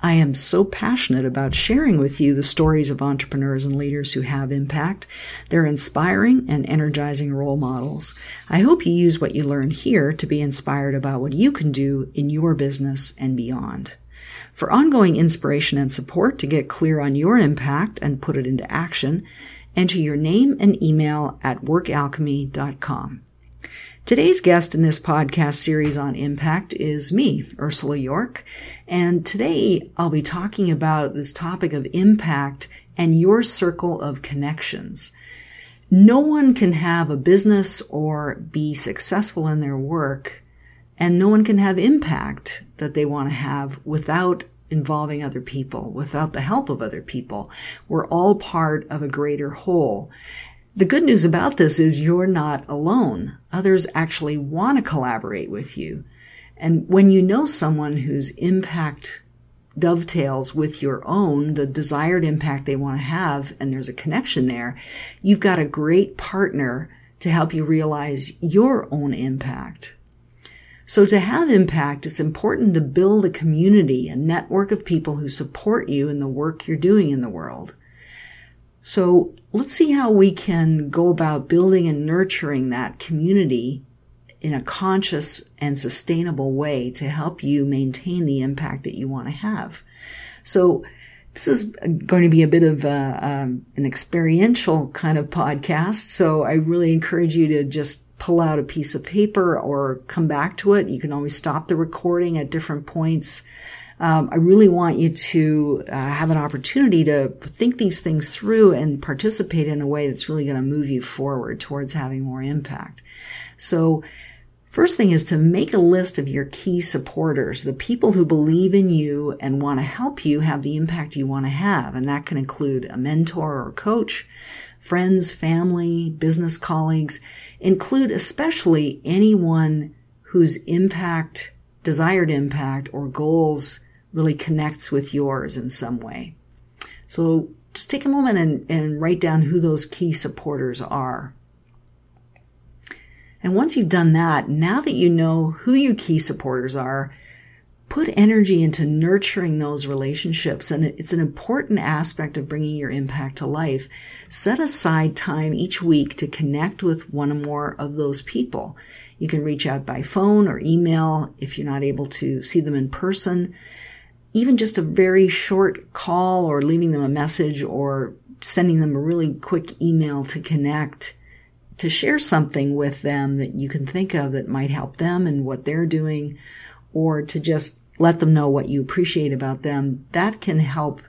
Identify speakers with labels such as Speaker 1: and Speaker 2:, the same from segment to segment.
Speaker 1: I am so passionate about sharing with you the stories of entrepreneurs and leaders who have impact. They're inspiring and energizing role models. I hope you use what you learn here to be inspired about what you can do in your business and beyond. For ongoing inspiration and support to get clear on your impact and put it into action, enter your name and email at workalchemy.com. Today's guest in this podcast series on impact is me, Ursula Jorch. And today I'll be talking about this topic of impact and your circle of connections. No one can have a business or be successful in their work, and no one can have impact that they want to have without involving other people, without the help of other people. We're all part of a greater whole. The good news about this is you're not alone. Others actually want to collaborate with you. And when you know someone whose impact dovetails with your own, the desired impact they want to have, and there's a connection there, you've got a great partner to help you realize your own impact. So to have impact, it's important to build a community, a network of people who support you in the work you're doing in the world. So let's see how we can go about building and nurturing that community in a conscious and sustainable way to help you maintain the impact that you want to have. So this is going to be a bit of a, um, an experiential kind of podcast. So I really encourage you to just pull out a piece of paper or come back to it. You can always stop the recording at different points um, I really want you to uh, have an opportunity to think these things through and participate in a way that's really going to move you forward towards having more impact. So, first thing is to make a list of your key supporters, the people who believe in you and want to help you have the impact you want to have. And that can include a mentor or coach, friends, family, business colleagues, include especially anyone whose impact, desired impact, or goals really connects with yours in some way. So just take a moment and, and write down who those key supporters are. And once you've done that, now that you know who your key supporters are, put energy into nurturing those relationships. And it's an important aspect of bringing your impact to life. Set aside time each week to connect with one or more of those people. You can reach out by phone or email if you're not able to see them in person even just a very short call or leaving them a message or sending them a really quick email to connect to share something with them that you can think of that might help them and what they're doing or to just let them know what you appreciate about them that can help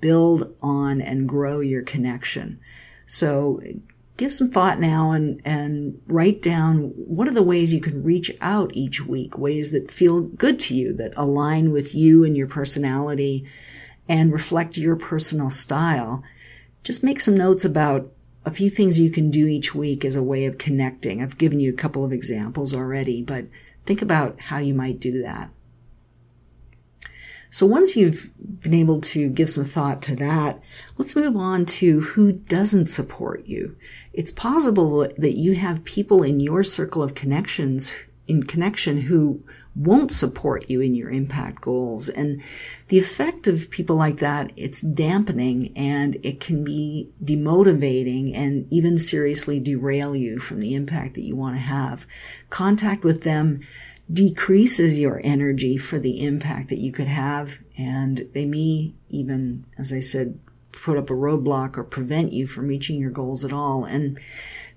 Speaker 1: build on and grow your connection. So give some thought now and, and write down what are the ways you can reach out each week, ways that feel good to you, that align with you and your personality and reflect your personal style. Just make some notes about a few things you can do each week as a way of connecting. I've given you a couple of examples already, but think about how you might do that. So once you've been able to give some thought to that, let's move on to who doesn't support you. It's possible that you have people in your circle of connections in connection who won't support you in your impact goals. And the effect of people like that, it's dampening and it can be demotivating and even seriously derail you from the impact that you want to have. Contact with them decreases your energy for the impact that you could have. And they may even, as I said, put up a roadblock or prevent you from reaching your goals at all. And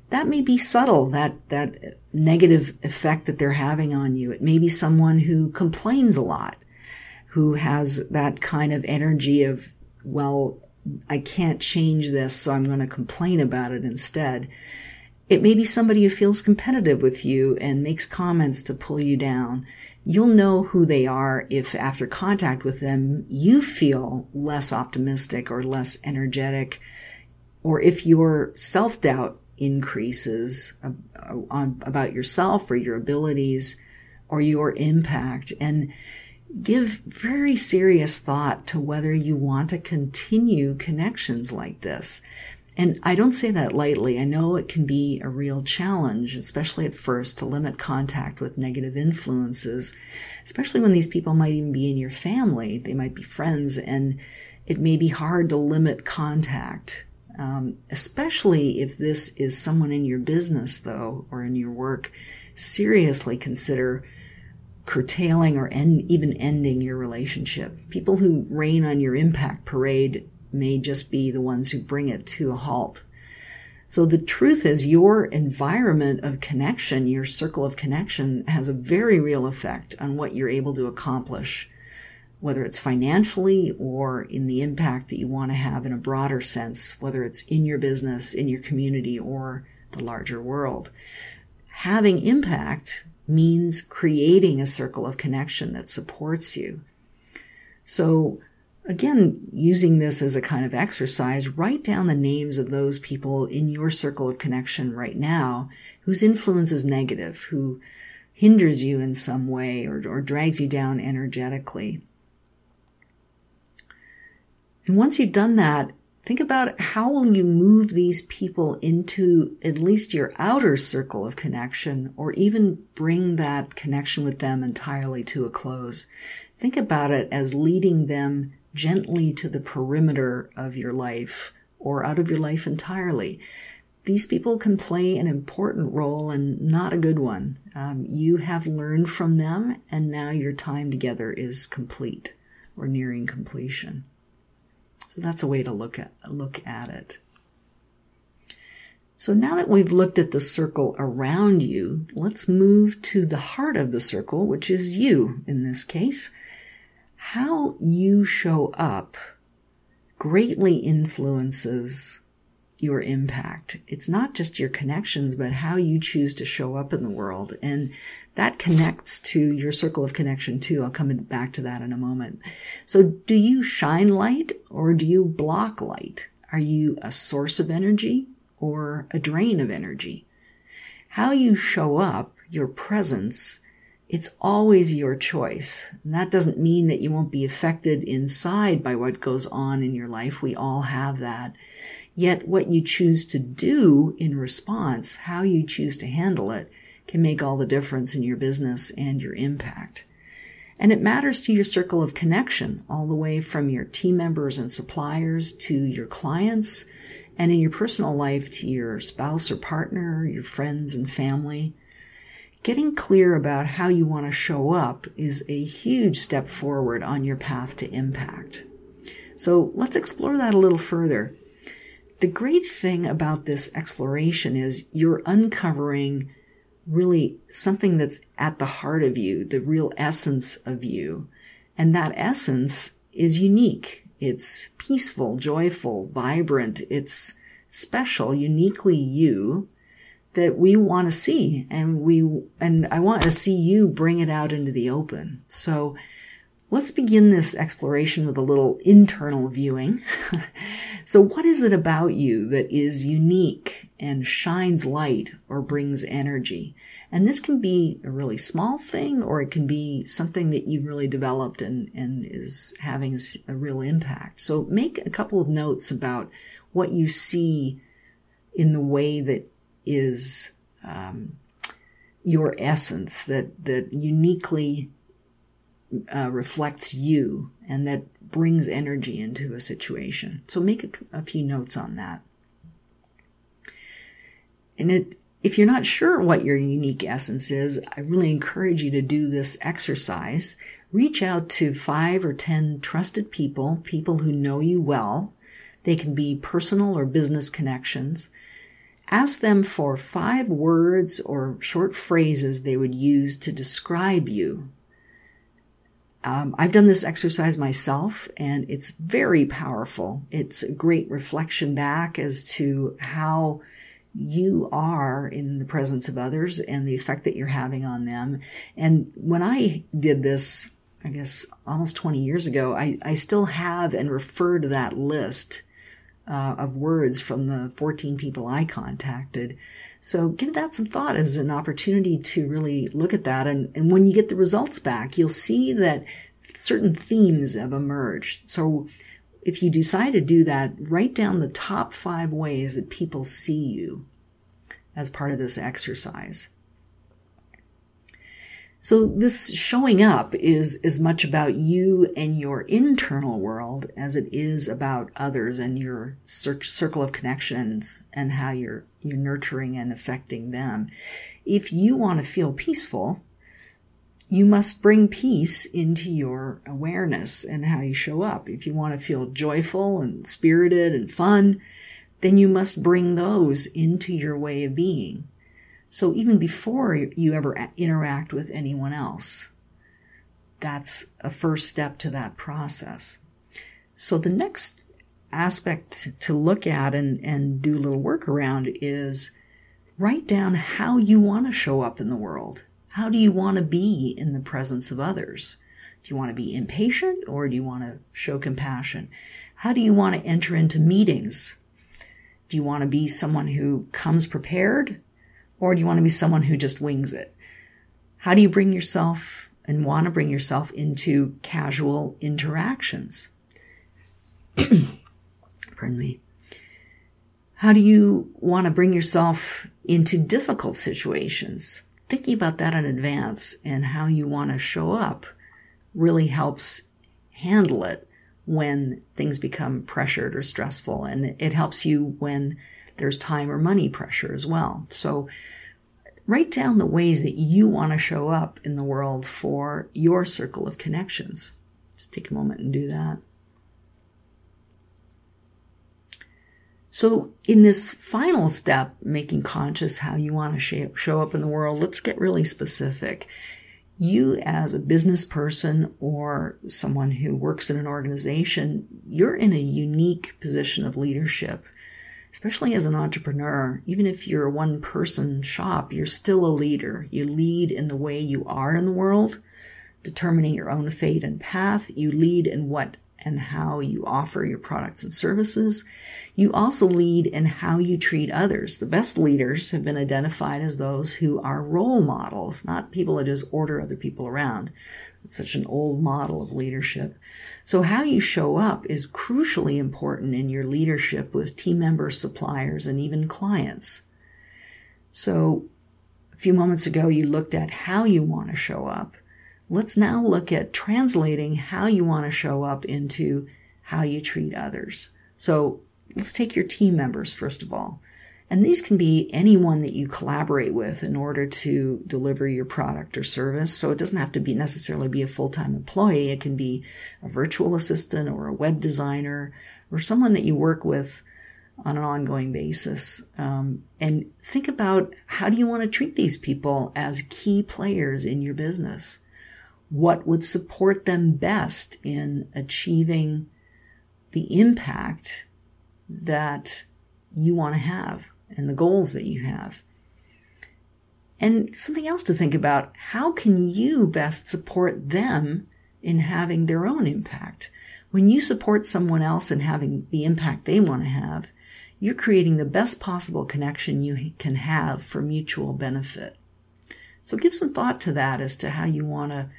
Speaker 1: that may be subtle, that, that negative effect that they're having on you. It may be someone who complains a lot, who has that kind of energy of, well, I can't change this, so I'm going to complain about it instead. It may be somebody who feels competitive with you and makes comments to pull you down. You'll know who they are if after contact with them, you feel less optimistic or less energetic, or if your self doubt increases about yourself or your abilities or your impact. And give very serious thought to whether you want to continue connections like this. And I don't say that lightly. I know it can be a real challenge, especially at first, to limit contact with negative influences, especially when these people might even be in your family. They might be friends, and it may be hard to limit contact. Um, especially if this is someone in your business, though, or in your work, seriously consider curtailing or end, even ending your relationship. People who rain on your impact parade may just be the ones who bring it to a halt. So the truth is your environment of connection, your circle of connection has a very real effect on what you're able to accomplish, whether it's financially or in the impact that you want to have in a broader sense, whether it's in your business, in your community, or the larger world. Having impact means creating a circle of connection that supports you. So Again, using this as a kind of exercise, write down the names of those people in your circle of connection right now whose influence is negative, who hinders you in some way or, or drags you down energetically. And once you've done that, think about how will you move these people into at least your outer circle of connection or even bring that connection with them entirely to a close. Think about it as leading them gently to the perimeter of your life or out of your life entirely. These people can play an important role and not a good one. Um, you have learned from them, and now your time together is complete or nearing completion. So that's a way to look at look at it. So now that we've looked at the circle around you, let's move to the heart of the circle, which is you in this case how you show up greatly influences your impact. It's not just your connections, but how you choose to show up in the world. And that connects to your circle of connection too. I'll come back to that in a moment. So do you shine light or do you block light? Are you a source of energy or a drain of energy? How you show up, your presence, it's always your choice. And that doesn't mean that you won't be affected inside by what goes on in your life. We all have that. Yet what you choose to do in response, how you choose to handle it, can make all the difference in your business and your impact. And it matters to your circle of connection, all the way from your team members and suppliers to your clients, and in your personal life to your spouse or partner, your friends and family. Getting clear about how you want to show up is a huge step forward on your path to impact. So let's explore that a little further. The great thing about this exploration is you're uncovering really something that's at the heart of you, the real essence of you. And that essence is unique. It's peaceful, joyful, vibrant. It's special, uniquely you that we want to see and we and I want to see you bring it out into the open. So let's begin this exploration with a little internal viewing. so what is it about you that is unique and shines light or brings energy? And this can be a really small thing or it can be something that you've really developed and, and is having a, a real impact. So make a couple of notes about what you see in the way that is um, your essence that that uniquely uh, reflects you and that brings energy into a situation. So make a, a few notes on that. And it, if you're not sure what your unique essence is, I really encourage you to do this exercise. Reach out to five or 10 trusted people, people who know you well. They can be personal or business connections Ask them for five words or short phrases they would use to describe you. Um, I've done this exercise myself and it's very powerful. It's a great reflection back as to how you are in the presence of others and the effect that you're having on them. And when I did this, I guess almost 20 years ago, I, I still have and refer to that list uh, of words from the 14 people I contacted. So give that some thought as an opportunity to really look at that. And, and when you get the results back, you'll see that certain themes have emerged. So if you decide to do that, write down the top five ways that people see you as part of this exercise. So this showing up is as much about you and your internal world as it is about others and your circle of connections and how you're you're nurturing and affecting them. If you want to feel peaceful, you must bring peace into your awareness and how you show up. If you want to feel joyful and spirited and fun, then you must bring those into your way of being. So even before you ever interact with anyone else, that's a first step to that process. So the next aspect to look at and, and do a little work around is write down how you want to show up in the world. How do you want to be in the presence of others? Do you want to be impatient or do you want to show compassion? How do you want to enter into meetings? Do you want to be someone who comes prepared or do you want to be someone who just wings it? How do you bring yourself and want to bring yourself into casual interactions? Pardon me. How do you want to bring yourself into difficult situations? thinking about that in advance and how you want to show up really helps handle it when things become pressured or stressful. And it helps you when there's time or money pressure as well. So write down the ways that you want to show up in the world for your circle of connections. Just take a moment and do that. So, in this final step, making conscious how you want to show up in the world, let's get really specific. You, as a business person or someone who works in an organization, you're in a unique position of leadership, especially as an entrepreneur. Even if you're a one person shop, you're still a leader. You lead in the way you are in the world, determining your own fate and path. You lead in what and how you offer your products and services. You also lead in how you treat others. The best leaders have been identified as those who are role models, not people that just order other people around. It's such an old model of leadership. So how you show up is crucially important in your leadership with team members, suppliers, and even clients. So a few moments ago, you looked at how you want to show up. Let's now look at translating how you want to show up into how you treat others. So let's take your team members first of all. And these can be anyone that you collaborate with in order to deliver your product or service. So it doesn't have to be necessarily be a full-time employee. It can be a virtual assistant or a web designer or someone that you work with on an ongoing basis. Um, and think about how do you want to treat these people as key players in your business? what would support them best in achieving the impact that you want to have and the goals that you have. And something else to think about how can you best support them in having their own impact? When you support someone else in having the impact they want to have, you're creating the best possible connection you can have for mutual benefit. So give some thought to that as to how you want to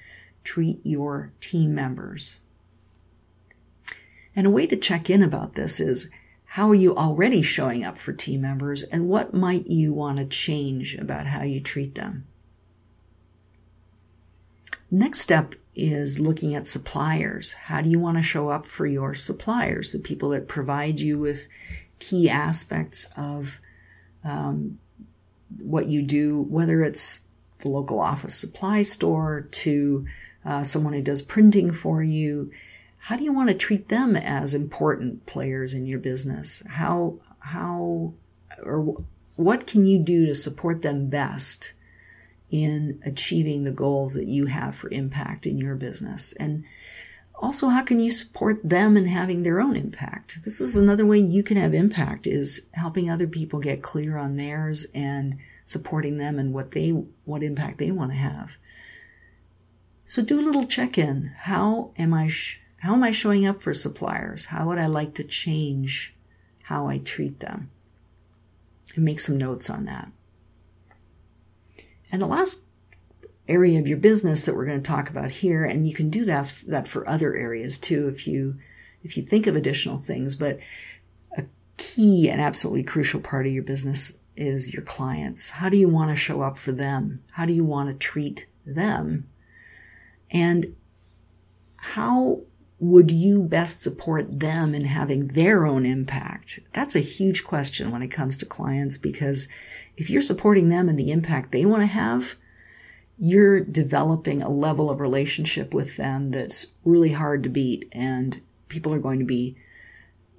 Speaker 1: treat your team members. And a way to check in about this is how are you already showing up for team members and what might you want to change about how you treat them? Next step is looking at suppliers. How do you want to show up for your suppliers, the people that provide you with key aspects of um, what you do, whether it's the local office supply store to uh, someone who does printing for you. How do you want to treat them as important players in your business? How, how, or what can you do to support them best in achieving the goals that you have for impact in your business? And also, how can you support them in having their own impact? This is another way you can have impact is helping other people get clear on theirs and supporting them and what they, what impact they want to have. So do a little check in. How am I, sh- how am I showing up for suppliers? How would I like to change how I treat them? And make some notes on that. And the last area of your business that we're going to talk about here and you can do that that for other areas too if you if you think of additional things but a key and absolutely crucial part of your business is your clients how do you want to show up for them how do you want to treat them and how would you best support them in having their own impact? That's a huge question when it comes to clients because if you're supporting them and the impact they want to have, you're developing a level of relationship with them that's really hard to beat and people are going to be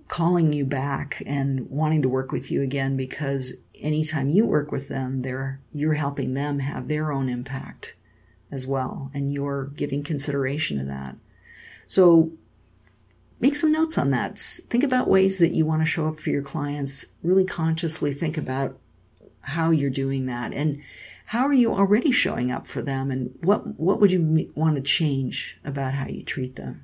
Speaker 1: calling you back and wanting to work with you again because anytime you work with them they're you're helping them have their own impact as well and you're giving consideration to that so make some notes on that think about ways that you want to show up for your clients really consciously think about how you're doing that and how are you already showing up for them and what, what would you want to change about how you treat them?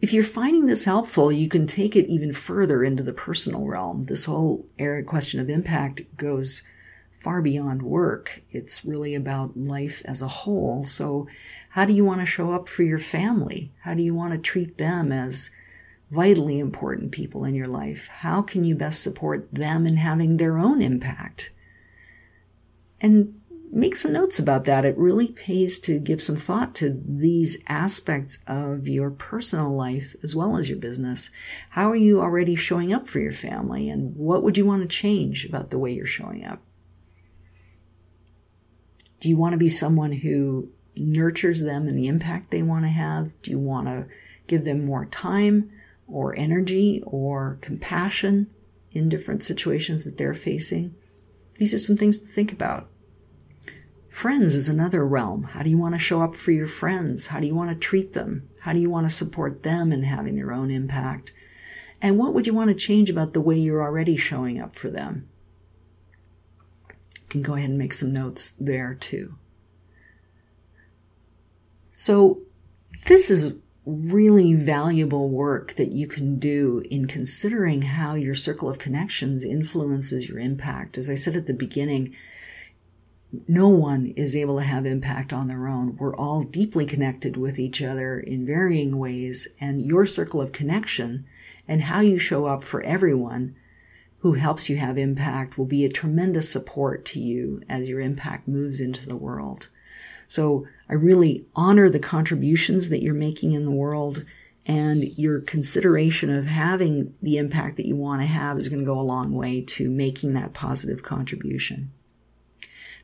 Speaker 1: If you're finding this helpful, you can take it even further into the personal realm. This whole area question of impact goes far beyond work. It's really about life as a whole. So how do you want to show up for your family? How do you want to treat them as vitally important people in your life. How can you best support them in having their own impact? And make some notes about that. It really pays to give some thought to these aspects of your personal life as well as your business. How are you already showing up for your family and what would you want to change about the way you're showing up? Do you want to be someone who nurtures them and the impact they want to have? Do you want to give them more time? or energy or compassion in different situations that they're facing. These are some things to think about. Friends is another realm. How do you want to show up for your friends? How do you want to treat them? How do you want to support them in having their own impact? And what would you want to change about the way you're already showing up for them? Can go ahead and make some notes there too. So, this is really valuable work that you can do in considering how your circle of connections influences your impact. As I said at the beginning, no one is able to have impact on their own. We're all deeply connected with each other in varying ways, and your circle of connection and how you show up for everyone who helps you have impact will be a tremendous support to you as your impact moves into the world. So I really honor the contributions that you're making in the world and your consideration of having the impact that you want to have is going to go a long way to making that positive contribution.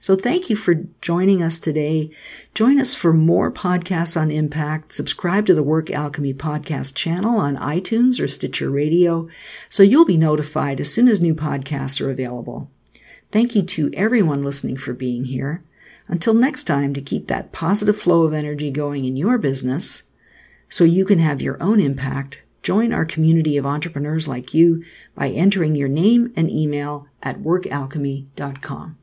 Speaker 1: So thank you for joining us today. Join us for more podcasts on impact. Subscribe to the Work Alchemy podcast channel on iTunes or Stitcher Radio so you'll be notified as soon as new podcasts are available. Thank you to everyone listening for being here. Until next time, to keep that positive flow of energy going in your business so you can have your own impact, join our community of entrepreneurs like you by entering your name and email at workalchemy.com.